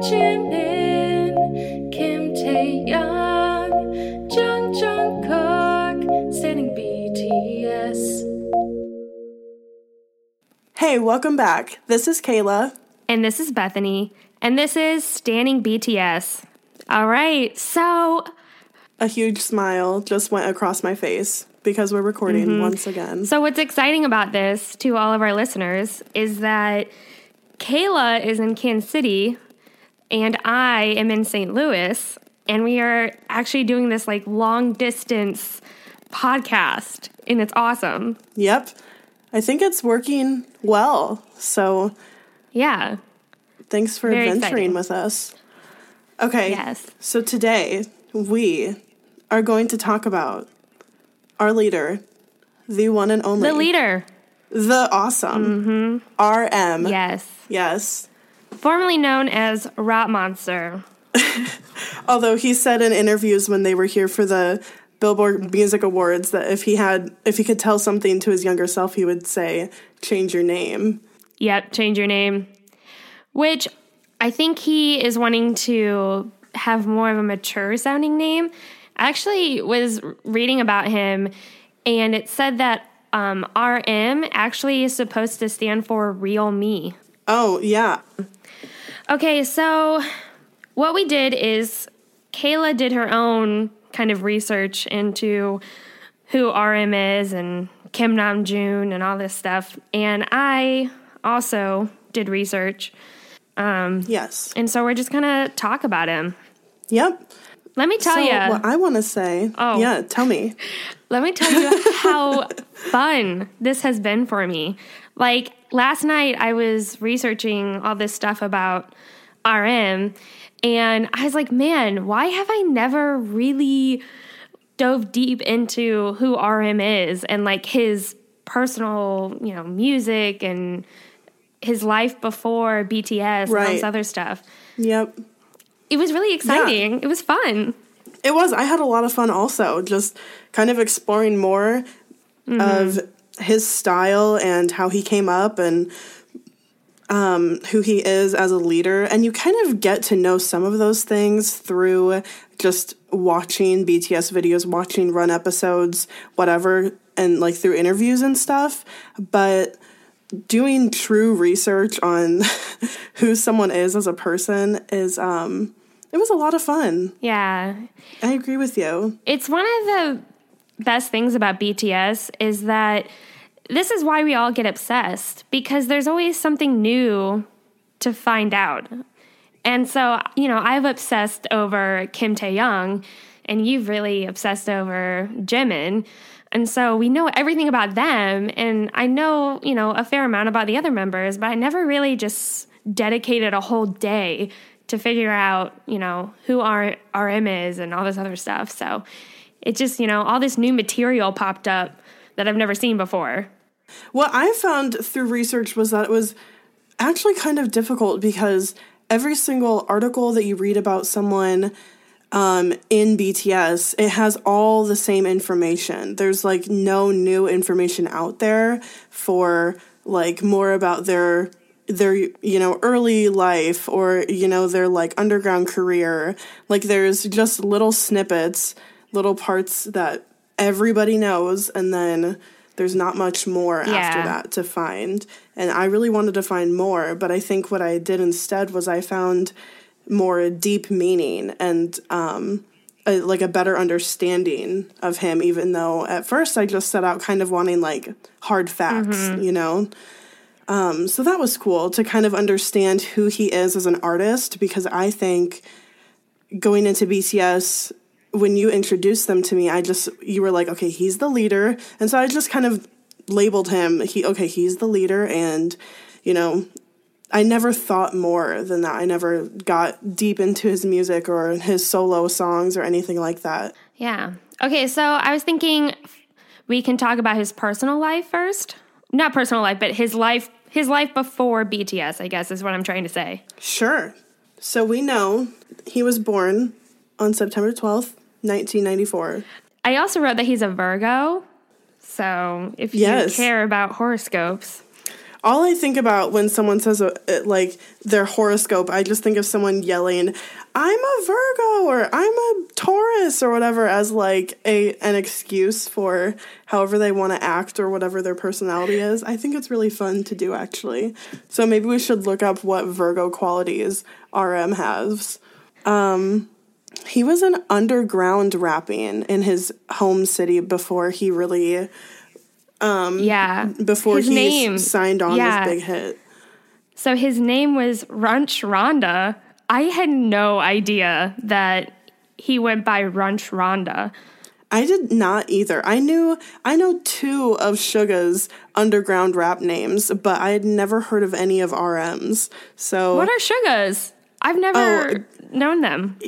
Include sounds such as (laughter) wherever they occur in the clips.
Park Jin Kim Taehyung, Jung Jung Kook, standing BTS. Hey, welcome back. This is Kayla. And this is Bethany. And this is Standing BTS. All right, so A huge smile just went across my face because we're recording mm-hmm. once again. so what's exciting about this to all of our listeners is that Kayla is in Kansas City and I am in St. Louis, and we are actually doing this like long distance podcast, and it's awesome. Yep. I think it's working well. So Yeah. thanks for Very adventuring exciting. with us. Okay. Yes. So today we are going to talk about our leader, the one and only, The leader. the awesome mm-hmm. RM. Yes. Yes. Formerly known as Rap Monster. (laughs) Although he said in interviews when they were here for the Billboard Music Awards that if he had if he could tell something to his younger self, he would say, "Change your name." Yep, change your name. Which I think he is wanting to have more of a mature sounding name. I actually was reading about him, and it said that um, RM actually is supposed to stand for real me. Oh yeah, Okay, so what we did is Kayla did her own kind of research into who RM is and Kim Namjoon and all this stuff, and I also did research, um, yes, and so we're just gonna talk about him. yep. Let me tell so you. what I want to say, Oh. yeah, tell me. (laughs) Let me tell you how (laughs) fun this has been for me. Like last night, I was researching all this stuff about RM, and I was like, man, why have I never really dove deep into who RM is and like his personal, you know, music and his life before BTS and all this other stuff? Yep, It was really exciting. It was fun. it was. I had a lot of fun also, just kind of exploring more of mm-hmm. His style and how he came up and um, who he is as a leader. And you kind of get to know some of those things through just watching BTS videos, watching run episodes, whatever, and like through interviews and stuff. But doing true research on (laughs) who someone is as a person is um it was a lot of fun. Yeah. I agree with you. it's one of the best things about BTS is that this is why we all get obsessed because there's always something new to find out. And so, you know, I've obsessed over Kim Taehyung, and you've really obsessed over Jimin. And so we know everything about them, and I know, you know, a fair amount about the other members, but I never really just dedicated a whole day to figure out, you know, who our RM is and all this other stuff. So it just, you know, all this new material popped up that I've never seen before. What I found through research was that it was actually kind of difficult because every single article that you read about someone um, in BTS, it has all the same information. There's like no new information out there for like more about their their you know early life or you know their like underground career like there's just little snippets little parts that everybody knows and then there's not much more after that to find. And i really wanted to find more but i think what i did instead was i found more deep meaning and um a, like a better understanding of him even though at first i just set out kind of wanting like hard facts you know? Um, so that was cool to kind of understand who he is as an artist because I think going into BTS, when you introduced them to me, I just, you were like, okay, he's the leader. And so I just kind of labeled him, he, okay, he's the leader. And, you know, I never thought more than that. I never got deep into his music or his solo songs or anything like that. Yeah. Okay, so I was thinking we can talk about his personal life first. Not personal life, but his life his life before BTS, I guess is what I'm trying to say. Sure. So we know he was born on September 12th, 1994. I also wrote that he's a Virgo. So if you Yes. care about horoscopes, All I think about when someone says a, it- like their horoscope, I just think of someone yelling, "I'm a Virgo" or "I'm a Taurus" or whatever as like a an excuse for however they want to act or whatever their personality is. I think it's really fun to do actually. So maybe we should look up what Virgo qualities RM has. Um he was an underground rapping in his home city before he really um yeah. before his he name signed on yeah. with Big Hit. So his name was Runch Randa. I had no idea that he went by Runch Randa. I did not either. I knew I know two of Suga's underground rap names, but I had never heard of any of RM's. So What are Sugas? I've never known them.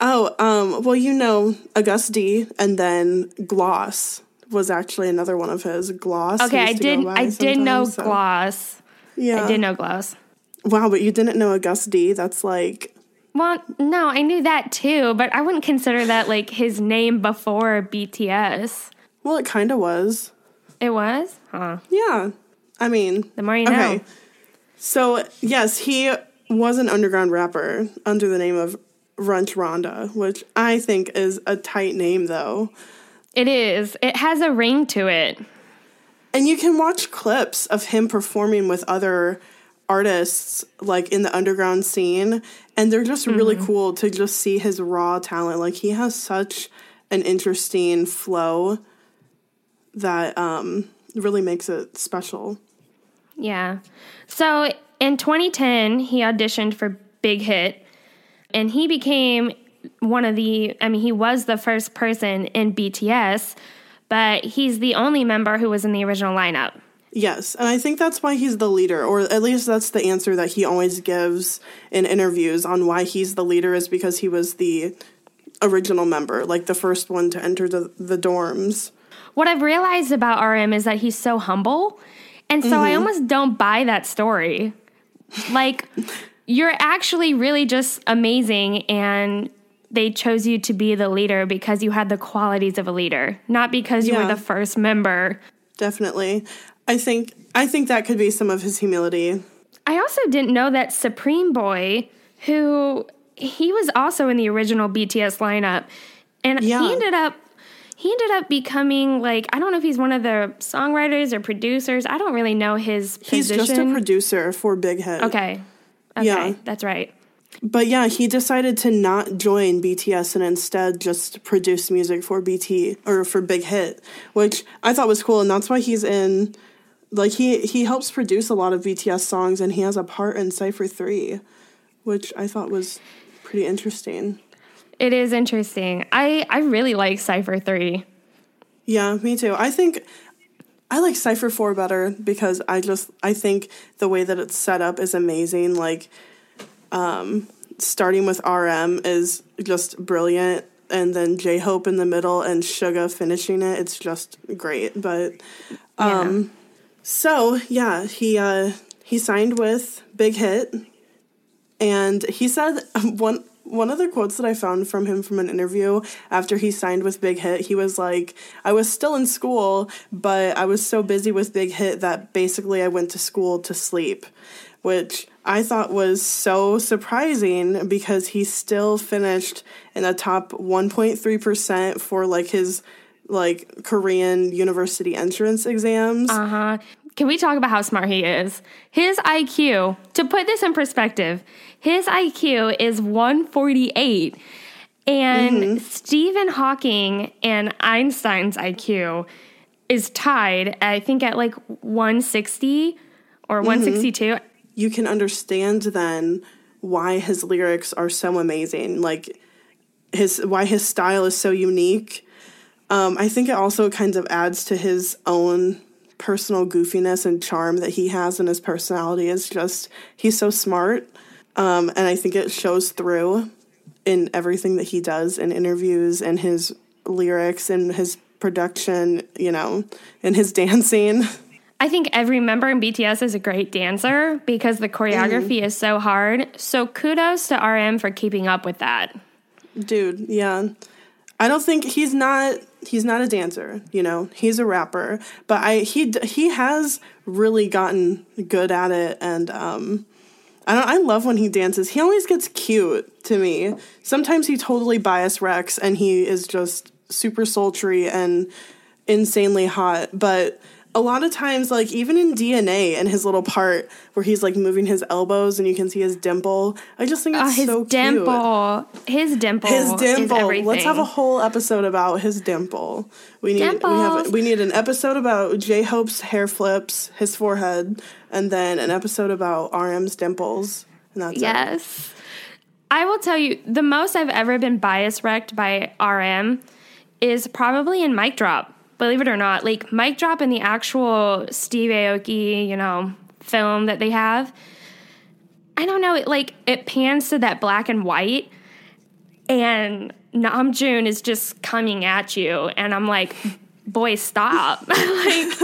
Oh, um, well, you know, August D, and then Gloss was actually another one of his. Gloss. Okay, I used to go did. I did know so- Gloss. Yeah, I did know Gloss. Wow, but you didn't know August D. That's like Well, no, I knew that too, but I wouldn't consider that like his name before BTS. well, it kind of was. It was? Huh. Yeah, I mean, The more you know. So yes, he was an underground rapper under the name of Runch Randa, which I think is a tight name though. It is. It has a ring to it. And you can watch clips of him performing with other artists like in the underground scene and they're just really cool to just see his raw talent. Like he has such an interesting flow that um really makes it special. Yeah. So in 2010, he auditioned for Big Hit and he became one of the, I mean, he was the first person in BTS, but he's the only member who was in the original lineup. Yes, and I think that's why he's the leader, or at least that's the answer that he always gives in interviews on why he's the leader is because he was the original member, like the first one to enter the, the dorms. What I've realized about RM is that he's so humble. And so I mm-hmm. almost don't buy that story. Like, (laughs) you're actually really just amazing, and they chose you to be the leader because you had the qualities of a leader, not because you Yeah. were the first member. Definitely. I think I think that could be some of his humility. I also didn't know that Supreme Boy, who he was also in the original BTS lineup, and Yeah. he ended up he ended up becoming like I don't know if he's one of the songwriters or producers. I don't really know his He's position. just a producer for Big Hit. okay, okay, Yeah. that's right. But yeah, he decided to not join BTS and instead just produce music for BT or for Big Hit, which I thought was cool, and that's why he's in. Like he he helps produce a lot of BTS songs, and he has a part in Cypher Three, which I thought was pretty interesting. It is interesting. I I really like Cypher Three. Yeah, me too. I think I like Cypher 4 better because I just I think the way that it's set up is amazing. Like um starting with RM is just brilliant and then J Hope in the middle and Suga finishing it. It's just great. But um so yeah, he uh he signed with Big Hit and he said (laughs) one one of the quotes that I found from him from an interview after he signed with Big Hit, he was like, I was still in school, but I was so busy with Big Hit that basically I went to school to sleep. which I thought was so surprising because he still finished in the top 1.3% for like his like Korean university entrance exams. Uh huh. Can we talk about how smart he is? His IQ, to put this in perspective, his IQ is 148. And Stephen Hawking and Einstein's IQ is tied, I think, at like 160 or 162. you can understand then why his lyrics are so amazing like his why his style is so unique um, i think it also kind of adds to his own personal goofiness and charm that he has in his personality is just he's so smart um, and i think it shows through in everything that he does in interviews and his lyrics and his production you know and his (laughs) dancing I think every member in BTS is a great dancer because the choreography is so hard. So kudos to RM for keeping up with that. dude yeah i don't think he's not he's not a dancer you know he's a rapper but i he he has really gotten good at it and um i don't i love when he dances. He always gets cute to me. Sometimes he totally bias wrecks and he is just super sultry and insanely hot but a lot of times like even in dna and his little part where he's like moving his elbows and you can see his dimple i just think ah, it's Oh, his so cute dimple. His dimple. his dimple. Let's have a whole episode about his dimple. We need we have we need an episode about J Hope's hair flips, his forehead, and then an episode about RM's dimples. And that's it. Yes. I will tell you, the most I've ever been bias wrecked by RM is probably in Mic Drop. Believe it or not, like Mic Drop in the actual Steve Aoki, you know, film that they have. I don't know, it like it pans to that black and white, and Namjoon is just coming at you, and I'm like, boy, stop. (laughs) like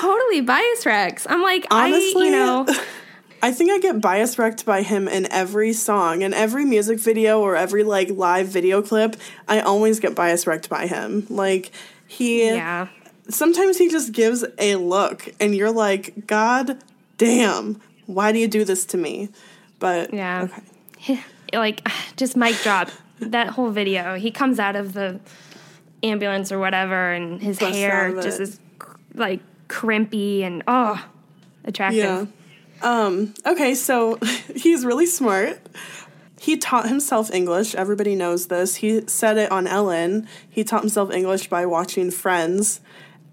totally bias wrecks. I'm like, I Honestly, you know I think I get bias wrecked by him in every song and every music video or every like live video clip. I always get bias wrecked by him. Like he Yeah. sometimes he just gives a look and you're like, God damn, why do you do this to me? But Yeah. okay. (laughs) like (sighs) just mic drop that whole video he comes out of the ambulance or whatever and his hair just is like crimpy and oh attractive Yeah. Um, okay, so (laughs) he's really smart. He taught himself English. Everybody knows this. He said it on Ellen. He taught himself English by watching Friends.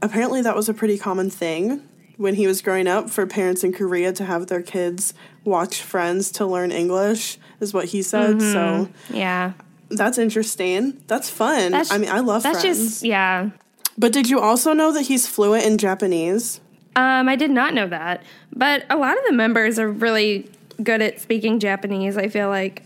Apparently, that was a pretty common thing when he was growing up for parents in Korea to have their kids watch Friends to learn English, is what he said. So yeah that's interesting. That's fun. That's- I mean, I love that's Friends. just yeah but did you also know that he's fluent in Japanese? um i did not know that but a lot of the members are really good at speaking japanese i feel like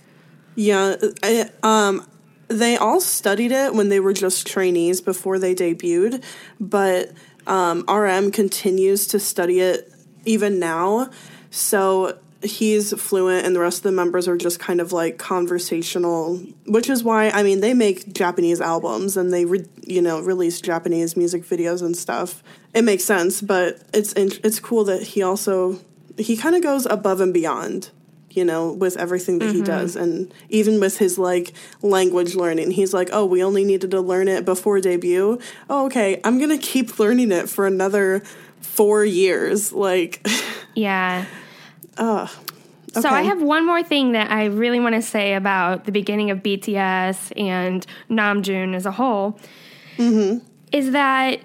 Yeah, I, um, they all studied it when they were just trainees before they debuted, but um, RM continues to study it even now. So he's fluent, and the rest of the members are just kind of like conversational, which is why I mean they make Japanese albums and they re- you know release Japanese music videos and stuff. It makes sense, but it's it's cool that he also he kind of goes above and beyond you know, with everything that he mm-hmm. does. And even with his like language learning, he's like, oh, we only needed to learn it before debut. Oh, okay, I'm going to keep (laughs) learning it for another four years. Like, (laughs) yeah So I have one more thing that I really want to say about the beginning of BTS and Namjoon as a whole. Mm-hmm. Is that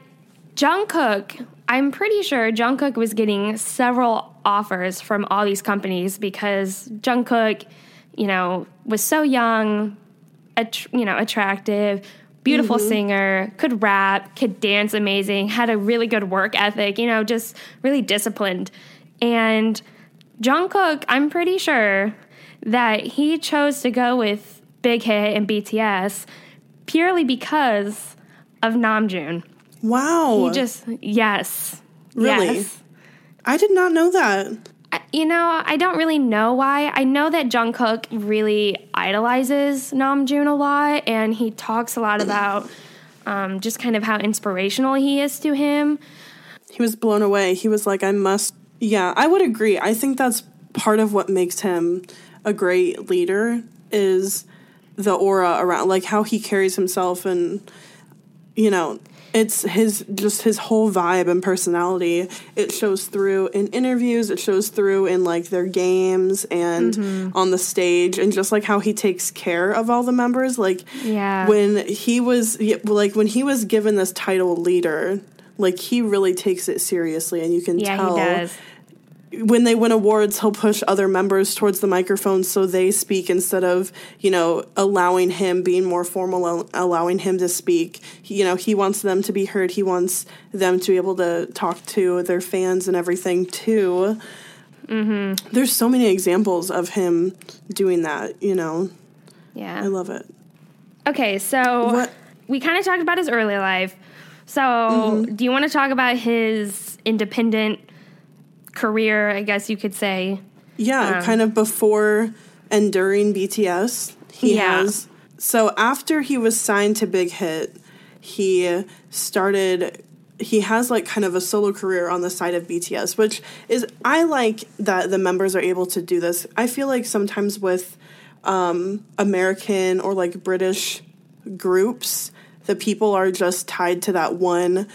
Jungkook? I'm pretty sure Jungkook was getting several offers from all these companies because Jungkook, you know, was so young, att- you know, attractive, beautiful mm-hmm. singer, could rap, could dance amazing, had a really good work ethic, you know, just really disciplined. And Jungkook, I'm pretty sure that he chose to go with Big Hit and BTS purely because of Namjoon. wow. He just yes. Really? Yes. I did not know that. You know, I don't really know why. I know that Jungkook really idolizes Namjoon a lot, and he talks a lot about um, just kind of how inspirational he is to him. He was blown away. He was like, I must Yeah, I would agree. I think that's part of what makes him a great leader is the aura around like how he carries himself and you know, it's his just his whole vibe and personality. It shows through in interviews, it shows through in like their games and mm-hmm. on the stage and just like how he takes care of all the members like Yeah. when he was like when he was given this title leader, like he really takes it seriously and you can Yeah, tell he does. When they win awards, he'll push other members towards the microphone so they speak instead of, you know, allowing him being more formal, allowing him to speak. He, you know, he wants them to be heard. He wants them to be able to talk to their fans and everything too. Mm-hmm. There's so many examples of him doing that. You know, Yeah. I love it. Okay, so What- we kind of talked about his early life. So, do you want to talk about his independent career? I guess you could say. Yeah, kind of before and during BTS. He Yeah. has. So after he was signed to Big Hit, he started. He has like kind of a solo career on the side of BTS, which is I like that the members are able to do this. I feel like sometimes with um, American or like British groups, the people are just tied to that one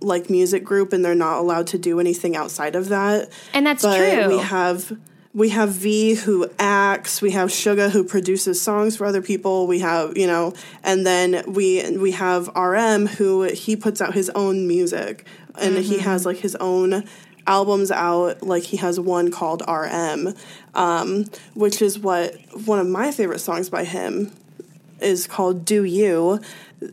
like music group and they're not allowed to do anything outside of that. And that's but true. We have we have V who acts, we have Suga who produces songs for other people, we have, you know, and then we we have RM who he puts out his own music and Mm-hmm. he has like his own albums out like he has one called RM um, which is what one of my favorite songs by him is called Do You.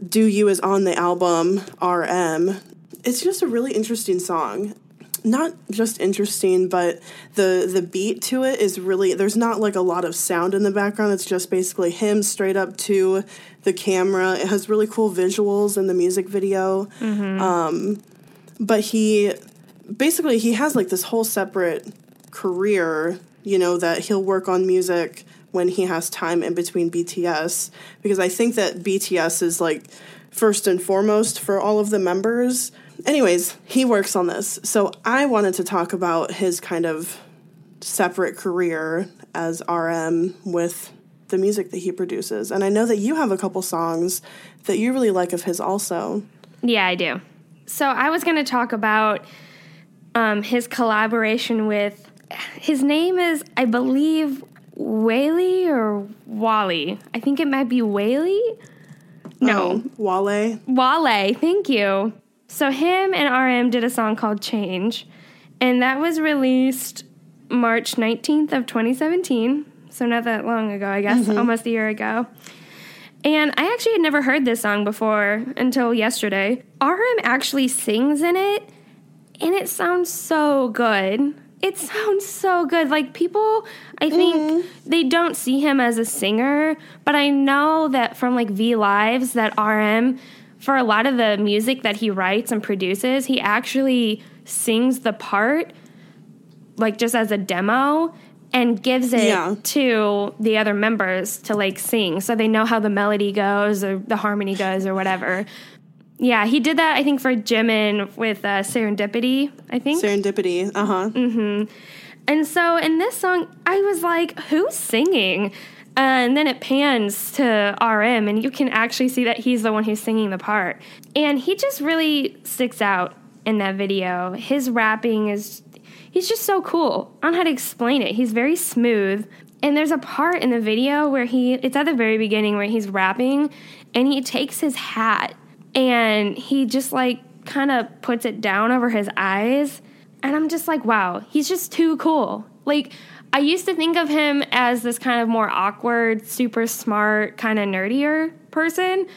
Do You is on the album RM. It's just a really interesting song. Not just interesting, but the the beat to it is really there's not like a lot of sound in the background. It's just basically him straight up to the camera. It has really cool visuals in the music video. Um, but he basically he has like this whole separate career, you know, that he'll work on music when he has time in between BTS because I think that BTS is like first and foremost for all of the members. Anyways, he works on this. So I wanted to talk about his kind of separate career as RM with the music that he produces. And I know that you have a couple songs that you really like of his also. Yeah, I do. So I was going to talk about um, his collaboration with. His name is, I believe, Whaley or Wally. I think it might be Whaley. No, Oh, Wale. Wale. Thank you. So him and RM did a song called Change, and that was released March 19th of 2017. So not that long ago, I guess, mm-hmm. almost a year ago. And I actually had never heard this song before until yesterday. RM actually sings in it, and it sounds so good. It sounds so good. Like people, I think mm-hmm. they don't see him as a singer, but I know that from like V Lives that RM, for a lot of the music that he writes and produces, he actually sings the part like just as a demo and gives it Yeah. to the other members to like sing so they know how the melody goes or the harmony goes or whatever. Yeah, he did that I think for Jimin with uh, Serendipity, I think. Serendipity. Uh huh. And so in this song, I was like, who's singing? Uh, and then it pans to RM, and you can actually see that he's the one who's singing the part. And he just really sticks out in that video. His rapping is, he's just so cool. I don't know how to explain it. He's very smooth. And there's a part in the video where he, it's at the very beginning where he's rapping, and he takes his hat and he just like kind of puts it down over his eyes. And I'm just like, wow, he's just too cool. Like, I used to think of him as this kind of more awkward, super smart, kind of nerdier person.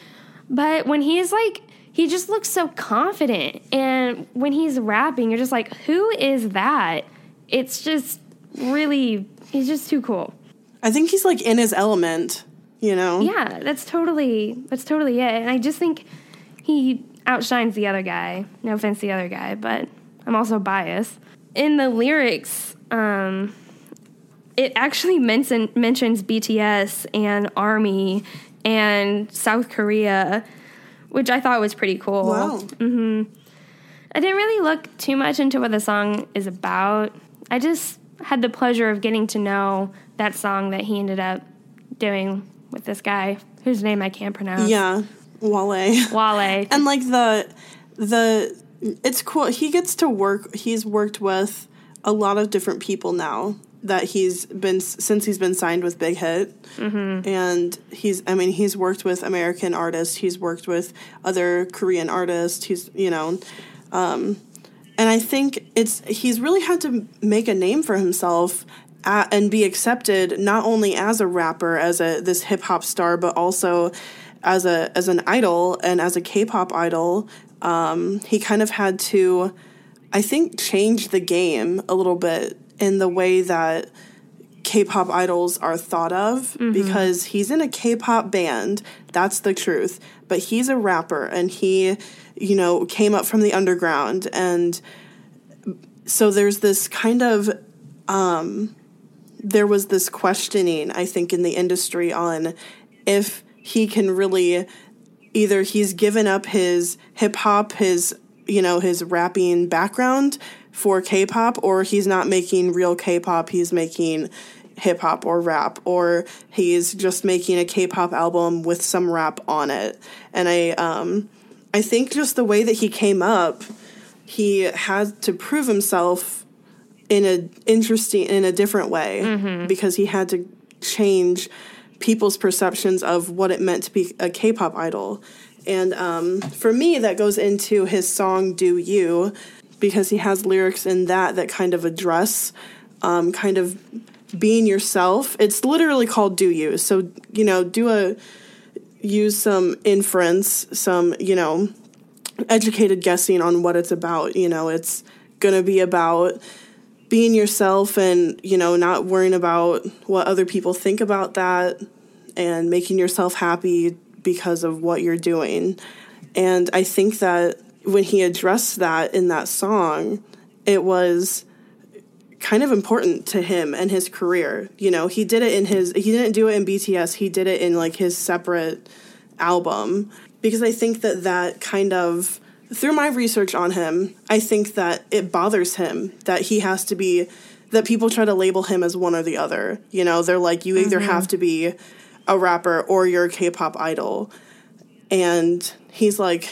But when he's like, he just looks so confident. And when he's rapping, you're just like, who is that? It's just really, he's just too cool. I think he's like in his element, you know? Yeah, that's totally, that's totally it. And I just think he outshines the other guy. No offense to the other guy, but I'm also biased. In the lyrics, um, it actually mention, mentions BTS and Army and South Korea, which I thought was pretty cool. Wow. Mm-hmm. I didn't really look too much into what the song is about. I just had the pleasure of getting to know that song that he ended up doing with this guy whose name I can't pronounce. Yeah, Wale. Wale. (laughs) and like the the it's cool. He gets to work. He's worked with a lot of different people now that he's been since he's been signed with Big Hit, mm-hmm. and he's. I mean, he's worked with American artists. He's worked with other Korean artists. He's you know. Um, and I think it's he's really had to make a name for himself at, and be accepted not only as a rapper, as a this hip hop star, but also as a as an idol and as a K-pop idol. Um, he kind of had to, I think, change the game a little bit in the way that K-pop idols are thought of mm-hmm. because he's in a K-pop band. That's the truth. But he's a rapper and he you know, came up from the underground. And so there's this kind of, um, there was this questioning, I think, in the industry on if he can really either he's given up his hip hop, his, you know, his rapping background for K pop, or he's not making real K pop, he's making hip hop or rap, or he's just making a K pop album with some rap on it. And I, um, I think just the way that he came up, he had to prove himself in a interesting in a different way mm-hmm. because he had to change people's perceptions of what it meant to be a K-pop idol. And um, for me, that goes into his song "Do You," because he has lyrics in that that kind of address um, kind of being yourself. It's literally called "Do You." So you know, do a use some inference, some, you know, educated guessing on what it's about. You know, it's to be about being yourself and, you know, not worrying about what other people think about that and making yourself happy because of what you're doing. And I think that when he addressed that in that song, it was kind of important to him and his career. You know, he did it in his he didn't do it in BTS, he did it in like his separate album because I think that that kind of through my research on him, I think that it bothers him that he has to be that people try to label him as one or the other. You know, they're like you either mm-hmm. have to be a rapper or you're a K-pop idol. And he's like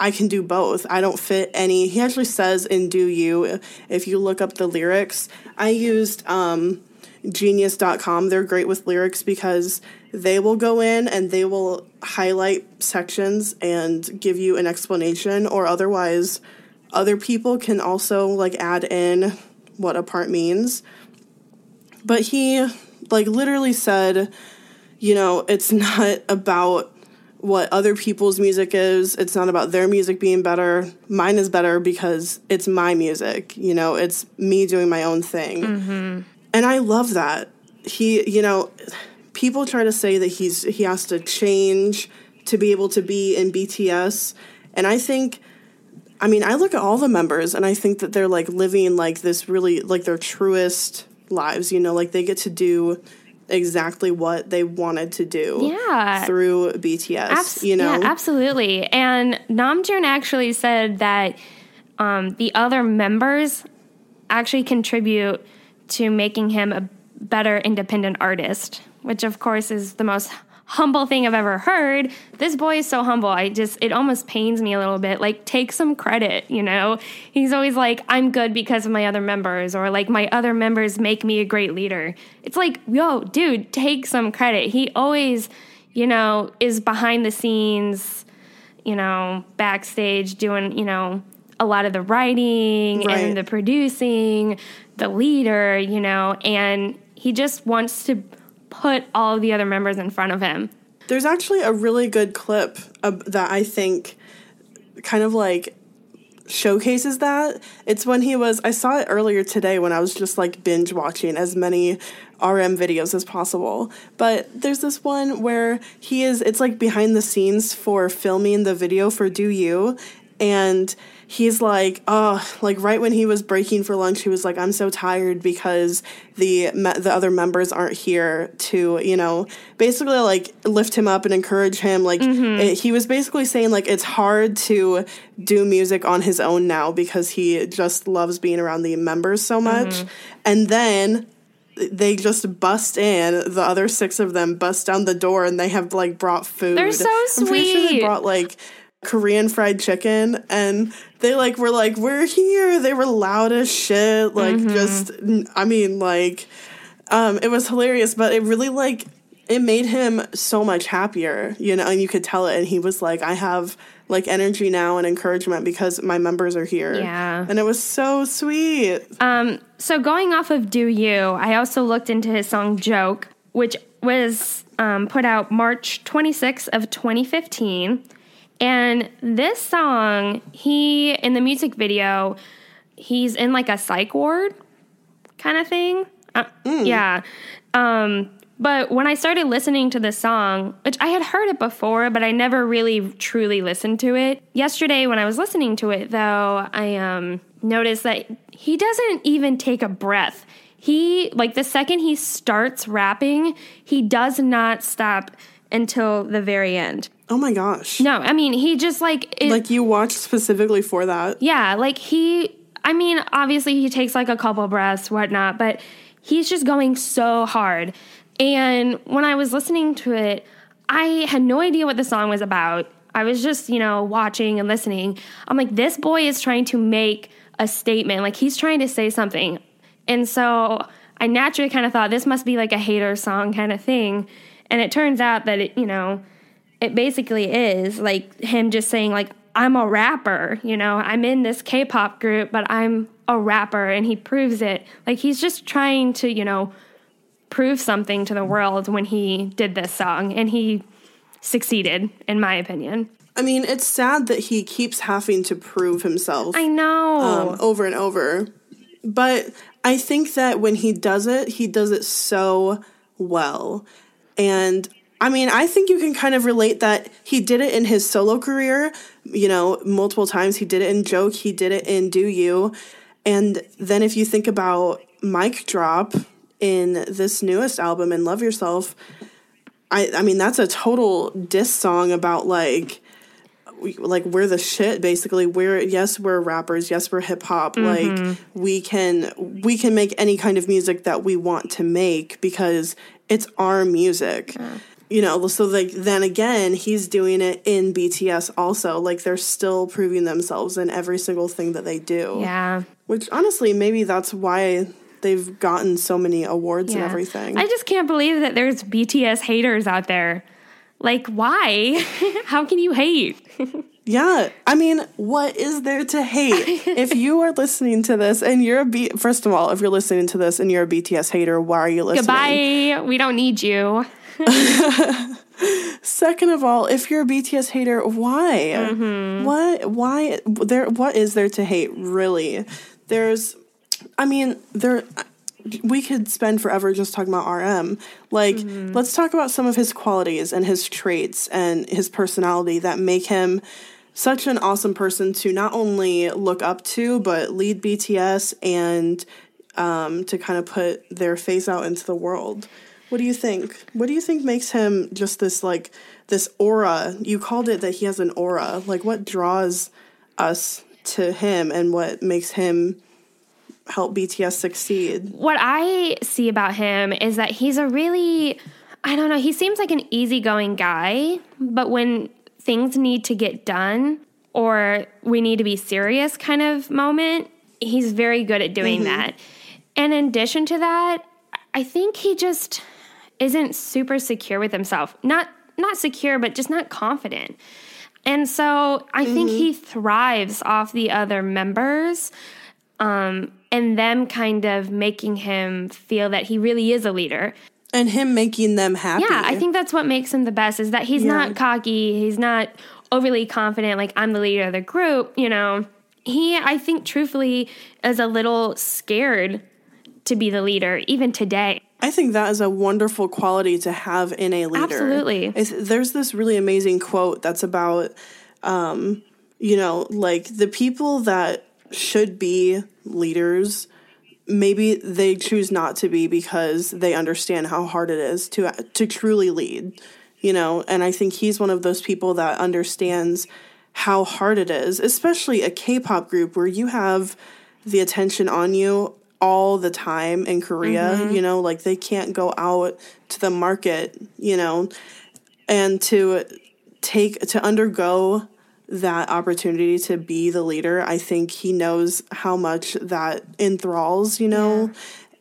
I can do both. I don't fit any. He actually says in Do You, if you look up the lyrics, I used um, genius.com. They're great with lyrics because they will go in and they will highlight sections and give you an explanation, or otherwise, other people can also like add in what a part means. But he like literally said, you know, it's (laughs) not about what other people's music is. It's not about their music being better. Mine is better because it's my music. You know, it's me doing my own thing. Mm-hmm. And I love that. He, you know, people try to say that he's he has to change to be able to be in BTS, and I think I mean, I look at all the members and I think that they're like living like this really like their truest lives, you know, like they get to do exactly what they wanted to do yeah. through BTS. Abs- you know, yeah, absolutely. And Namjoon actually said that um, the other members actually contribute to making him a better independent artist, which of course is the most humble thing I've ever heard. This boy is so humble. I just, it almost pains me a little bit. Like, take some credit, you know? He's always like, I'm good because of my other members, or like, my other members make me a great leader. It's like, yo, dude, take some credit. He always, you know, is behind the scenes, you know, backstage doing, you know, a lot of the writing right. and the producing, the leader, you know, and he just wants to put all the other members in front of him. There's actually a really good clip that I think kind of like showcases that. It's when he was, I saw it earlier today when I was just like binge watching as many RM videos as possible. But there's this one where he is, it's like behind the scenes for filming the video for Do You. And he's like, oh, like right when he was breaking for lunch, he was like, I'm so tired because the me- the other members aren't here to, you know, basically like lift him up and encourage him. Like mm-hmm. it, he was basically saying like it's hard to do music on his own now because he just loves being around the members so much. Mm-hmm. And then they just bust in. The other six of them bust down the door, and they have like brought food. They're so I'm pretty sure they brought like Korean fried chicken, and they like were like, "We're here." They were loud as shit. Like Mm-hmm. just, I mean, like, um, it was hilarious, but it really like it made him so much happier, you know, and you could tell it. And he was like, "I have." Like energy now and encouragement because my members are here. Yeah. And it was so sweet. Um, so going off of Do You, I also looked into his song Joke, which was um, put out March 26th of 2015. And this song, he in the music video, he's in like a psych ward kind of thing. Uh, Yeah. Um, but when I started listening to the song, which I had heard it before, but I never really truly listened to it. Yesterday, when I was listening to it, though, I um, noticed that he doesn't even take a breath. He, like, the second he starts rapping, he does not stop until the very end. Oh my gosh. No, I mean, he just like, it, Like you watched specifically for that. yeah, like he, I mean, obviously he takes like a couple breaths, whatnot, but he's just going so hard. And when I was listening to it, I had no idea what the song was about. I was just, you know, watching and listening. I'm like, this boy is trying to make a statement. Like he's trying to say something. And so I naturally kind of thought this must be like a hater song kind of thing. And it turns out that it, you know, it basically is like him just saying like I'm a rapper, you know, I'm in this K-pop group, but I'm a rapper and he proves it. Like he's just trying to, you know, prove something to the world when he did this song and he succeeded in my opinion. I mean, it's sad that he keeps having to prove himself I know. um, over and over. But I think that when he does it, he does it so well. And I mean, I think you can kind of relate that he did it in his solo career, you know, multiple times. He did it in Joke, he did it in Do You. And then if you think about Mic Drop in this newest album in Love Yourself, I I mean that's a total diss song about like like we're the shit basically. We're yes we're rappers. Yes we're hip hop. Mm-hmm. Like we can we can make any kind of music that we want to make because it's our music you know so like then again he's doing it in BTS also like they're still proving themselves in every single thing that they do yeah. which honestly maybe that's why they've gotten so many awards and everything I just can't believe that there's BTS haters out there. Like why? (laughs) How can you hate? (laughs) Yeah, I mean, what is there to hate? (laughs) if you are listening to this and you're a B, first of all, if you're listening to this and you're a BTS hater, why are you listening? Goodbye. We don't need you. (laughs) Second of all, if you're a BTS hater, why? Mm-hmm. What? Why? There? What is there to hate? Really? There's, I mean, there. We could spend forever just talking about RM. Like, Mm-hmm. let's talk about some of his qualities and his traits and his personality that make him such an awesome person to not only look up to, but lead BTS and um, to kind of put their face out into the world. What do you think? What do you think makes him just this like this aura? You called it that he has an aura. Like what draws us to him and what makes him help BTS succeed? what I see about him is that he's a really, I don't know, he seems like an easygoing guy, but when things need to get done or we need to be serious kind of moment, he's very good at doing mm-hmm. that. And in addition to that, I think he just isn't super secure with himself. Not not secure, but just not confident. And so I think he thrives off the other members um, and them kind of making him feel that he really is a leader. And him making them happy. Yeah, I think that's what makes him the best is that he's Yeah. not cocky, he's not overly confident, like I'm the leader of the group, you know. He, I think, truthfully, is a little scared to be the leader, even today. I think that is a wonderful quality to have in a leader. Absolutely. There's this really amazing quote that's about um, you know, like the people that should be leaders, maybe they choose not to be because they understand how hard it is to to truly lead, you know, and I think he's one of those people that understands how hard it is, especially a K-pop group where you have the attention on you all the time in Korea, mm-hmm. you know, like they can't go out to the market, you know, and to take to undergo that opportunity to be the leader, I think he knows how much that enthralls, you know.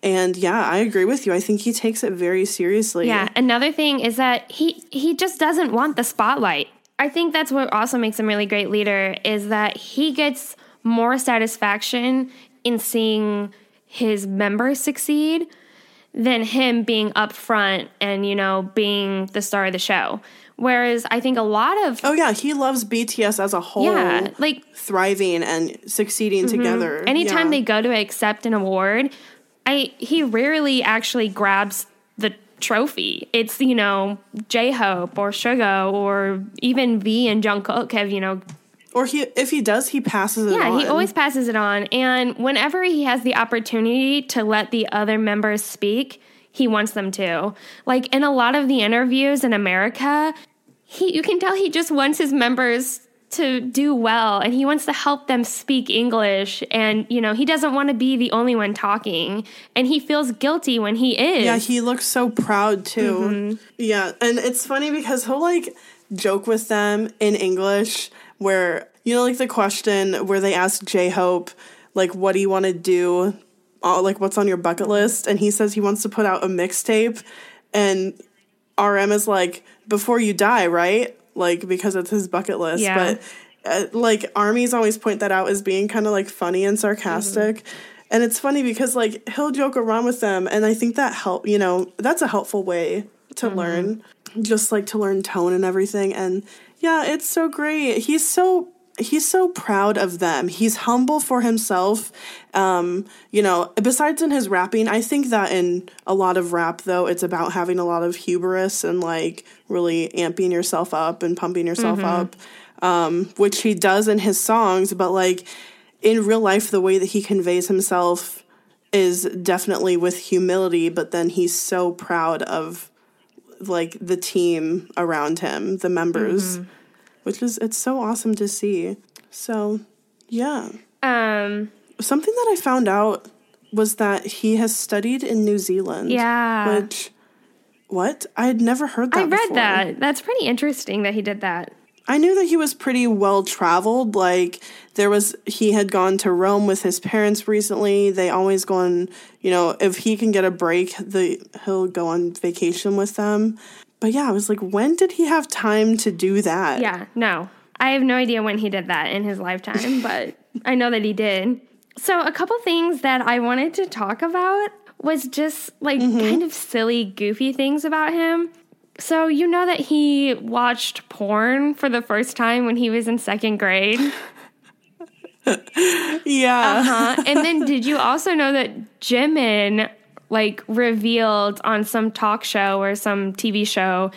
And yeah, I agree with you. I think he takes it very seriously. Yeah. Another thing is that he he just doesn't want the spotlight. I think that's what also makes him a really great leader is that he gets more satisfaction in seeing his members succeed than him being up front and you know being the star of the show. Whereas I think a lot of Oh yeah, he loves BTS as a whole. yeah, like thriving and succeeding mm-hmm. together. anytime Yeah. they go to accept an award, I he rarely actually grabs the trophy. It's you know J Hope or Suga or even V and Jungkook have you know or he if he does, he passes it on. yeah on. he always passes it on. And whenever he has the opportunity to let the other members speak, he wants them to. Like in a lot of the interviews in America, he you can tell he just wants his members to do well and he wants to help them speak English and you know he doesn't want to be the only one talking and he feels guilty when he is. Yeah, he looks so proud too. Mm-hmm. Yeah, and it's funny because he'll like joke with them in English where you know like the question where they ask J Hope like what do you want to do like what's on your bucket list and he says he wants to put out a mixtape and RM is like before you die, right? Like because it's his bucket list, Yeah. but uh, like armies always point that out as being kind of like funny and sarcastic. And it's funny because like he'll joke around with them and I think that help, you know, that's a helpful way to learn just like to learn tone and everything and yeah, it's so great. He's so he's so proud of them. He's humble for himself. Um, you know, besides in his rapping, I think that in a lot of rap though, it's about having a lot of hubris and like really amping yourself up and pumping yourself up. Um, which he does in his songs, but like in real life the way that he conveys himself is definitely with humility, but then he's so proud of like the team around him, the members, which is it's so awesome to see. So, yeah. um Something that I found out was that he has studied in New Zealand. Yeah. Which what? I had never heard that I read before. that. That's pretty interesting that he did that. I knew that he was pretty well traveled. Like there was, he had gone to Rome with his parents recently. They always go on, you know, if he can get a break, the he'll go on vacation with them. But yeah, I was like, when did he have time to do that? Yeah, no. I have no idea when he did that in his lifetime, (laughs) but I know that he did. So, a couple things that I wanted to talk about was just like mm-hmm. kind of silly, goofy things about him. So, you know that he watched porn for the first time when he was in second grade? (laughs) yeah. Huh? And then, did you also know that Jimin like revealed on some talk show or some TV show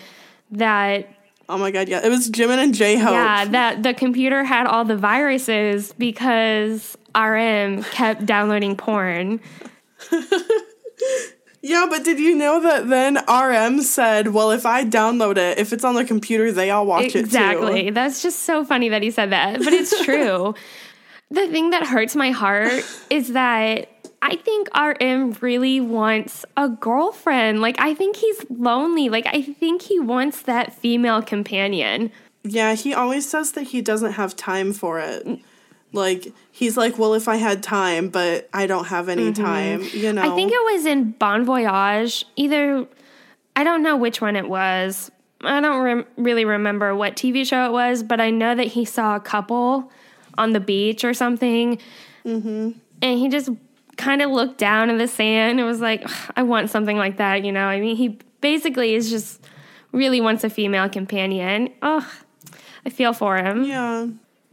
that Oh my god, yeah. It was Jimin and J Hope. Yeah, that the computer had all the viruses because RM kept downloading porn. (laughs) Yeah, but did you know that then RM said, well, if I download it, if it's on the computer, they all watch exactly. it. Exactly. That's just so funny that he said that, but it's (laughs) true. the thing that hurts my heart is that I think RM really wants a girlfriend. Like I think he's lonely. Like I think he wants that female companion. Yeah, he always says that he doesn't have time for it. Mm. Like he's like, well, if I had time, but I don't have any time. You know. Mm-hmm. I think it was in Bon Voyage. Either I don't know which one it was. I don't rem- really remember what TV show it was, but I know that he saw a couple on the beach or something, mm-hmm. and he just kind of looked down in the sand and was like, "I want something like that." You know, I mean, he basically is just really wants a female companion. Ugh, I feel for him. Yeah.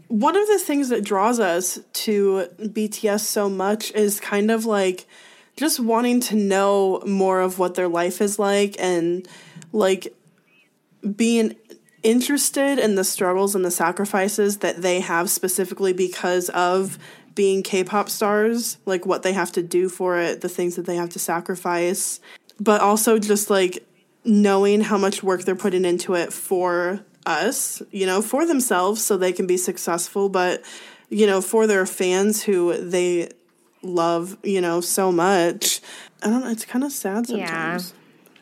One of the things that draws us to BTS so much is kind of like just wanting to know more of what their life is like and like being interested in the struggles and the sacrifices that they have specifically because of being K-pop stars, like what they have to do for it, the things that they have to sacrifice, but also just like knowing how much work they're putting into it for us, you know, for themselves so they can be successful, but you know, for their fans who they love, you know, so much. I don't know, it's kind of sad sometimes.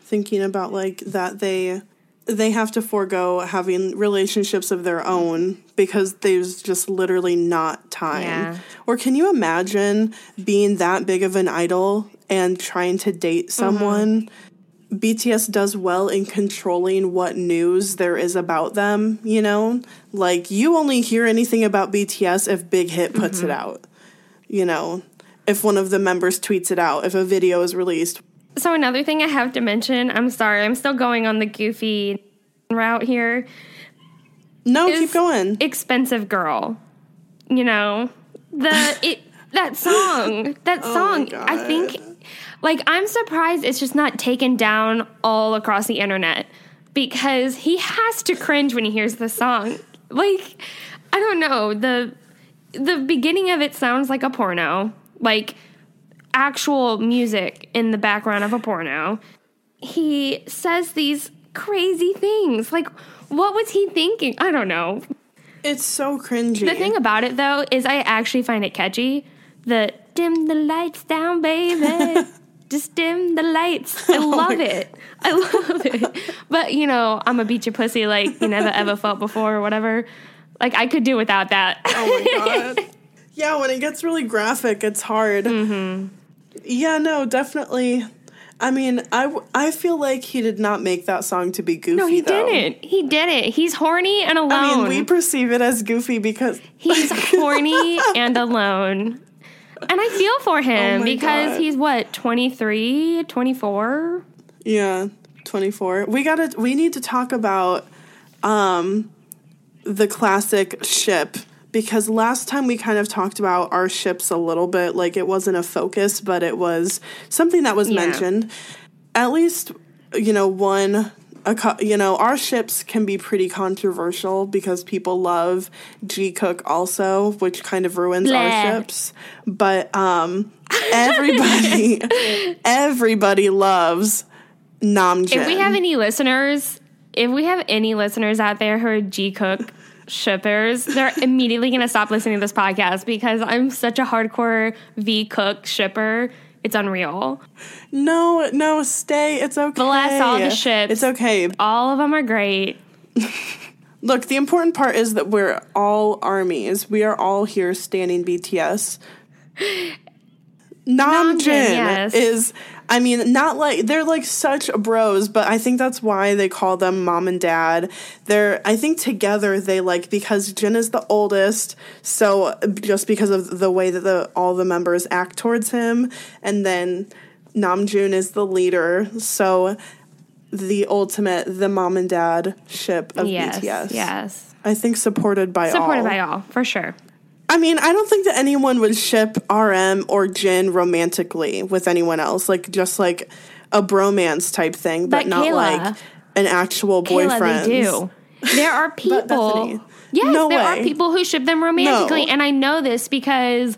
Thinking about like that they they have to forego having relationships of their own because there's just literally not time. Yeah. Or can you imagine being that big of an idol and trying to date mm-hmm. someone? BTS does well in controlling what news there is about them, you know? Like you only hear anything about BTS if Big Hit puts it mm-hmm. out. You know, if one of the members tweets it out, if a video is released. So another thing I have to mention, I'm sorry, I'm still going on the goofy route here. No, keep going. Expensive girl. You know, the it that song, that (laughs) Oh song, I think like I'm surprised it's just not taken down all across the internet because he has to cringe when he hears the song. Like I don't know, the the beginning of it sounds like a porno. Like actual music in the background of a porno. He says these crazy things. Like, what was he thinking? I don't know. It's so cringy. The thing about it, though, is I actually find it catchy. The dim the lights down, baby. (laughs) Just dim the lights. I (laughs) love it. I (laughs) love it. But, you know, I'm a beat your pussy like you never ever felt before or whatever. Like, I could do without that. Oh my (laughs) god. yeah, when it gets really graphic, it's hard. Mm-hmm. Yeah, no, definitely. I mean, I, I feel like he did not make that song to be goofy. no, he though. didn't. He did it. He's horny and alone. I mean, we perceive it as goofy because He's horny and alone. And I feel for (laughs) him Oh because God. he's what, 23, 24? yeah, twenty four. We gotta we need to talk about um the classic ship because last time we kind of talked about our ships a little bit like it wasn't a focus but it was something that was Yeah. mentioned at least you know one a you know our ships can be pretty controversial because people love Jikook also which kind of ruins our ships. But um everybody (laughs) everybody loves Namjoon If we have any listeners, if we have any listeners out there who are Jikook shippers, they're immediately going to stop listening to this podcast because I'm such a hardcore Vkook shipper. It's unreal. No, no, stay. It's okay. Bless all the ships. It's okay. All of them are great. (laughs) Look, the important part is that we're all armies. We are all here standing BTS. Namjoon yes. is, I mean, not like they're like such bros, but I think that's why they call them mom and dad. They're, I think together they like because Jin is the oldest, so just because of the way that the all the members act towards him, and then Namjoon is the leader, so the ultimate, the mom and dad ship of yes. BTS. Yes. I think supported by all. Supported by all, for sure. I mean, I don't think that anyone would ship RM or Jin romantically with anyone else, like just like a bromance type thing, but, But not Kayla- like an actual boyfriend. Kayla, they do. There are (laughs) people. Yes, no there way. are people who ship them romantically, No. and I know this because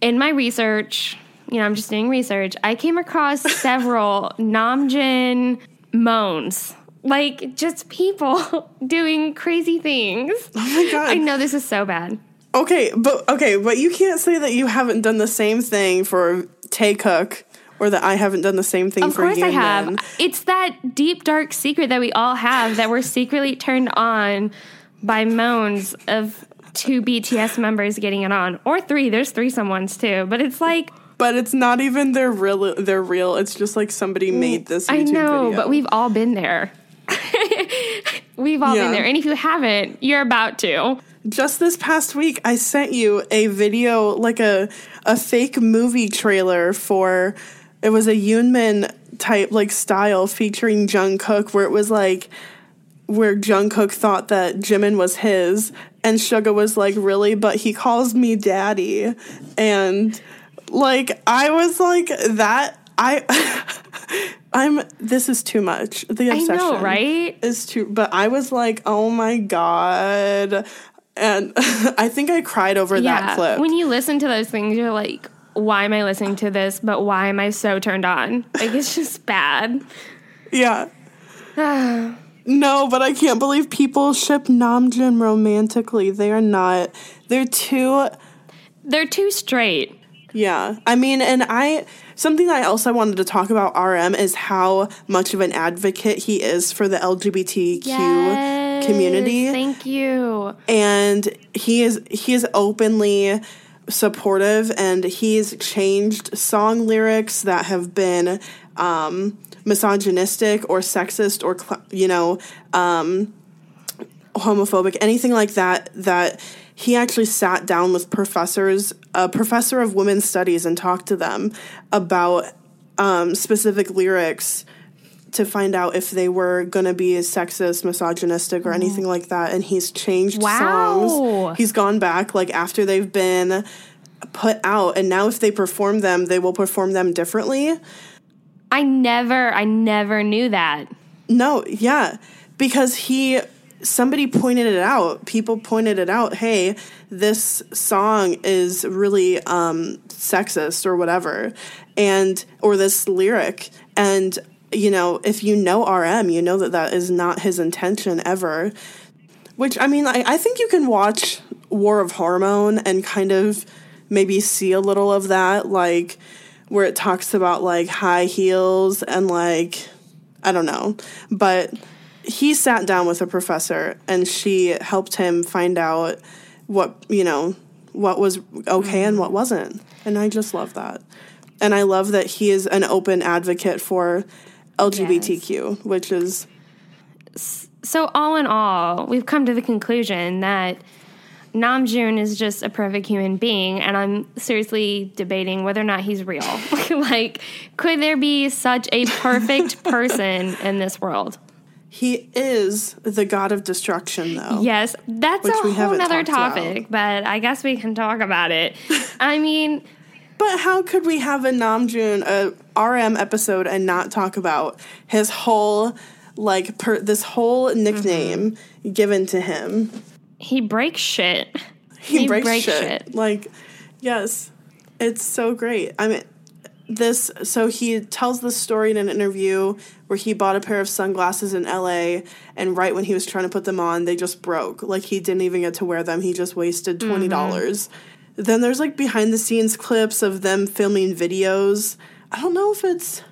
in my research, you know, I'm just doing research. I came across (laughs) several Namjin moans. Like just people (laughs) doing crazy things. Oh my god. I know this is so bad. Okay, but okay, but you can't say that you haven't done the same thing for Taekook or that I haven't done the same thing Of for course I have. It's that deep dark secret that we all have that we're secretly turned on by moans of two BTS members getting it on. Or three. There's threesome ones too. But it's like But it's not even their real they're real. It's just like somebody mm, made this YouTube I know, video. but we've all been there. (laughs) we've all Yeah. been there. And if you haven't, you're about to. Just this past week I sent you a video like a a fake movie trailer for it was a Yoonmin type like style featuring Jungkook where it was like where Jungkook thought that Jimin was his and Suga was like really but he calls me daddy and like I was like that I (laughs) I'm this is too much. The I obsession know, right? is too but I was like, "Oh my god." And (laughs) I think I cried over that clip. When you listen to those things, you're like, why am I listening to this? But why am I so turned on? Like, it's just (laughs) bad. yeah. (sighs) no, but I can't believe people ship Namjin romantically. They are not. They're too They're too straight. Yeah. I mean, and I something that I also wanted to talk about RM is how much of an advocate he is for the LGBTQ Yes, community. Thank you. and he is he is openly supportive and he's changed song lyrics that have been um, misogynistic or sexist or you know um, homophobic anything like that that he actually sat down with professors a professor of women's studies and talked to them about um, specific lyrics to find out if they were going to be sexist, misogynistic, or anything like that. And he's changed Wow. songs. He's gone back like after they've been put out, and now if they perform them, they will perform them differently. I never, I never knew that. No, yeah, because he somebody pointed it out. People pointed it out. Hey, this song is really um, sexist or whatever, and or this lyric. And you know, if you know RM, you know that that is not his intention ever. Which I mean, I, I think you can watch War of Hormone and kind of maybe see a little of that, like where it talks about like high heels and like I don't know, but he sat down with a professor and she helped him find out what you know what was okay and what wasn't, and I just love that, and I love that he is an open advocate for LGBTQ, which is So, all in all, we've come to the conclusion that Namjoon is just a perfect human being, and I'm seriously debating whether or not he's real. (laughs) (laughs) like, could there be such a perfect (laughs) person in this world? he is the god of destruction, though. Yes, that's a whole nother topic, but I guess we can talk about it. I mean, But how could we have a Namjoon a RM episode and not talk about his whole like per, this whole nickname mm-hmm. given to him? he breaks shit. He, breaks, shit. Like, yes, it's so great. I mean, this. So he tells this story in an interview where he bought a pair of sunglasses in L.A. and right when he was trying to put them on, they just broke. Like he didn't even get to wear them. He just wasted twenty mm-hmm. dollars. Then there's like behind the scenes clips of them filming videos. I don't know if it's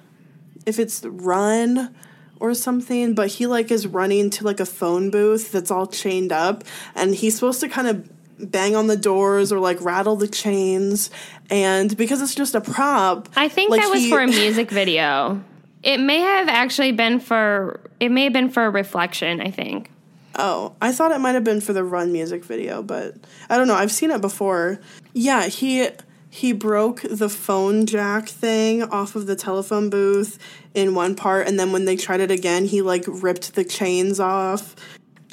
if it's run or something, but he like is running to like a phone booth that's all chained up and he's supposed to kind of bang on the doors or like rattle the chains and because it's just a prop. I think like, that was he- for a (laughs) music video. It may have actually been for it may have been for a reflection, I think. Oh, I thought it might have been for the Run music video, but I don't know. I've seen it before. Yeah, he he broke the phone jack thing off of the telephone booth in one part and then when they tried it again, he like ripped the chains off.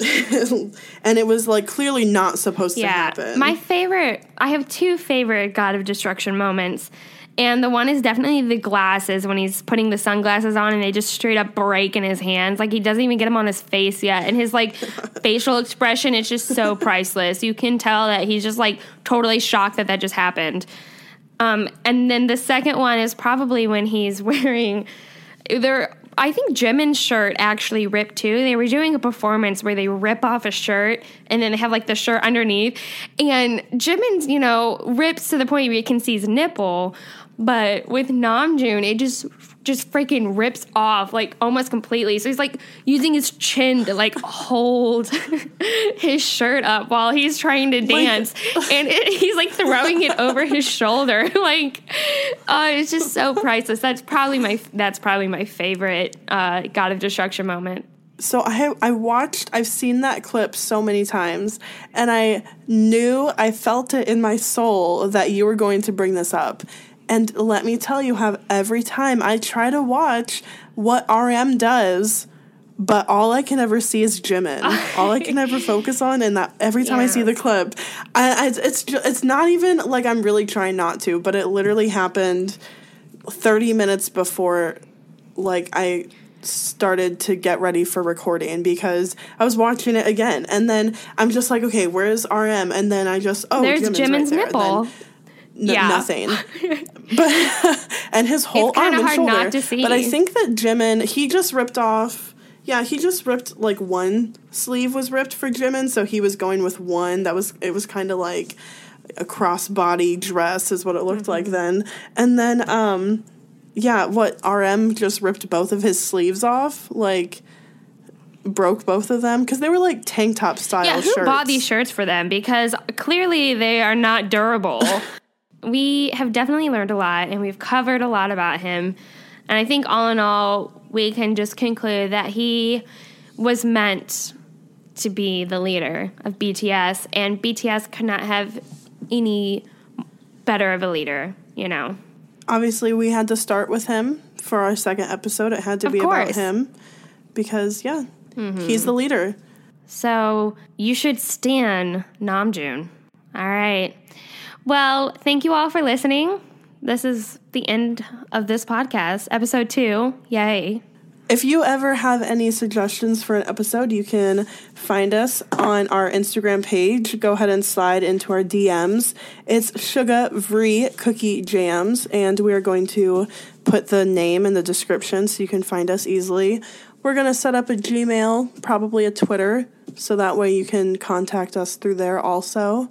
(laughs) and it was like clearly not supposed to happen. My favorite I have two favorite God of Destruction moments. And the one is definitely the glasses when he's putting the sunglasses on and they just straight up break in his hands. Like he doesn't even get them on his face yet. And his like (laughs) facial expression is just so priceless. You can tell that he's just like totally shocked that that just happened. Um, and then the second one is probably when he's (laughs) wearing there. I think Jimin's shirt actually ripped too. They were doing a performance where they rip off a shirt and then they have like the shirt underneath. And Jimin's, you know, rips to the point where you can see his nipple. But with Namjoon, it just just freaking rips off like almost completely. So he's like using his chin to like hold (laughs) his shirt up while he's trying to dance, (laughs) and it, he's like throwing it over his shoulder. (laughs) like, uh, it's just so priceless. That's probably my that's probably my favorite uh, God of Destruction moment. so I I watched I've seen that clip so many times and I knew I felt it in my soul that you were going to bring this up. And let me tell you how every time I try to watch what RM does, but all I can ever see is Jimin. (laughs) all I can ever focus on, and that every time I see the clip, I, I, it's it's not even like I'm really trying not to, but it literally happened 30 minutes before like I started to get ready for recording because I was watching it again, and then I'm just like, okay, where's RM? And then I just oh, There's Jimin's, Jimin's right there. nipple. Then n- Yeah. nothing. (laughs) but (laughs) and his whole arm and shoulder. not to see. But I think that Jimin he just ripped off. Yeah, he just ripped like one sleeve was ripped for Jimin, so he was going with one. That was it was kind of like a crossbody dress is what it looked like Mm-hmm. then. And then um yeah, what RM just ripped both of his sleeves off, like broke both of them because they were like tank top style Yeah, who shirts. bought these shirts for them? Because clearly they are not durable. (laughs) we have definitely learned a lot and we've covered a lot about him. And I think all in all, we can just conclude that he was meant to be the leader of BTS, and BTS could not have any better of a leader, you know. Obviously, we had to start with him for our second episode. It had to Of be about him because yeah, Mm-hmm. he's the leader. So you should stand Namjoon. All right. Well, thank you all for listening. This is the end of this podcast, episode two. Yay. If you ever have any suggestions for an episode, you can find us on our Instagram page. Go ahead and slide into our DMs. It's Sugar Vree Cookie Jams, and we are going to put the name in the description so you can find us easily. We're going to set up a Gmail, probably a Twitter, so that way you can contact us through there also.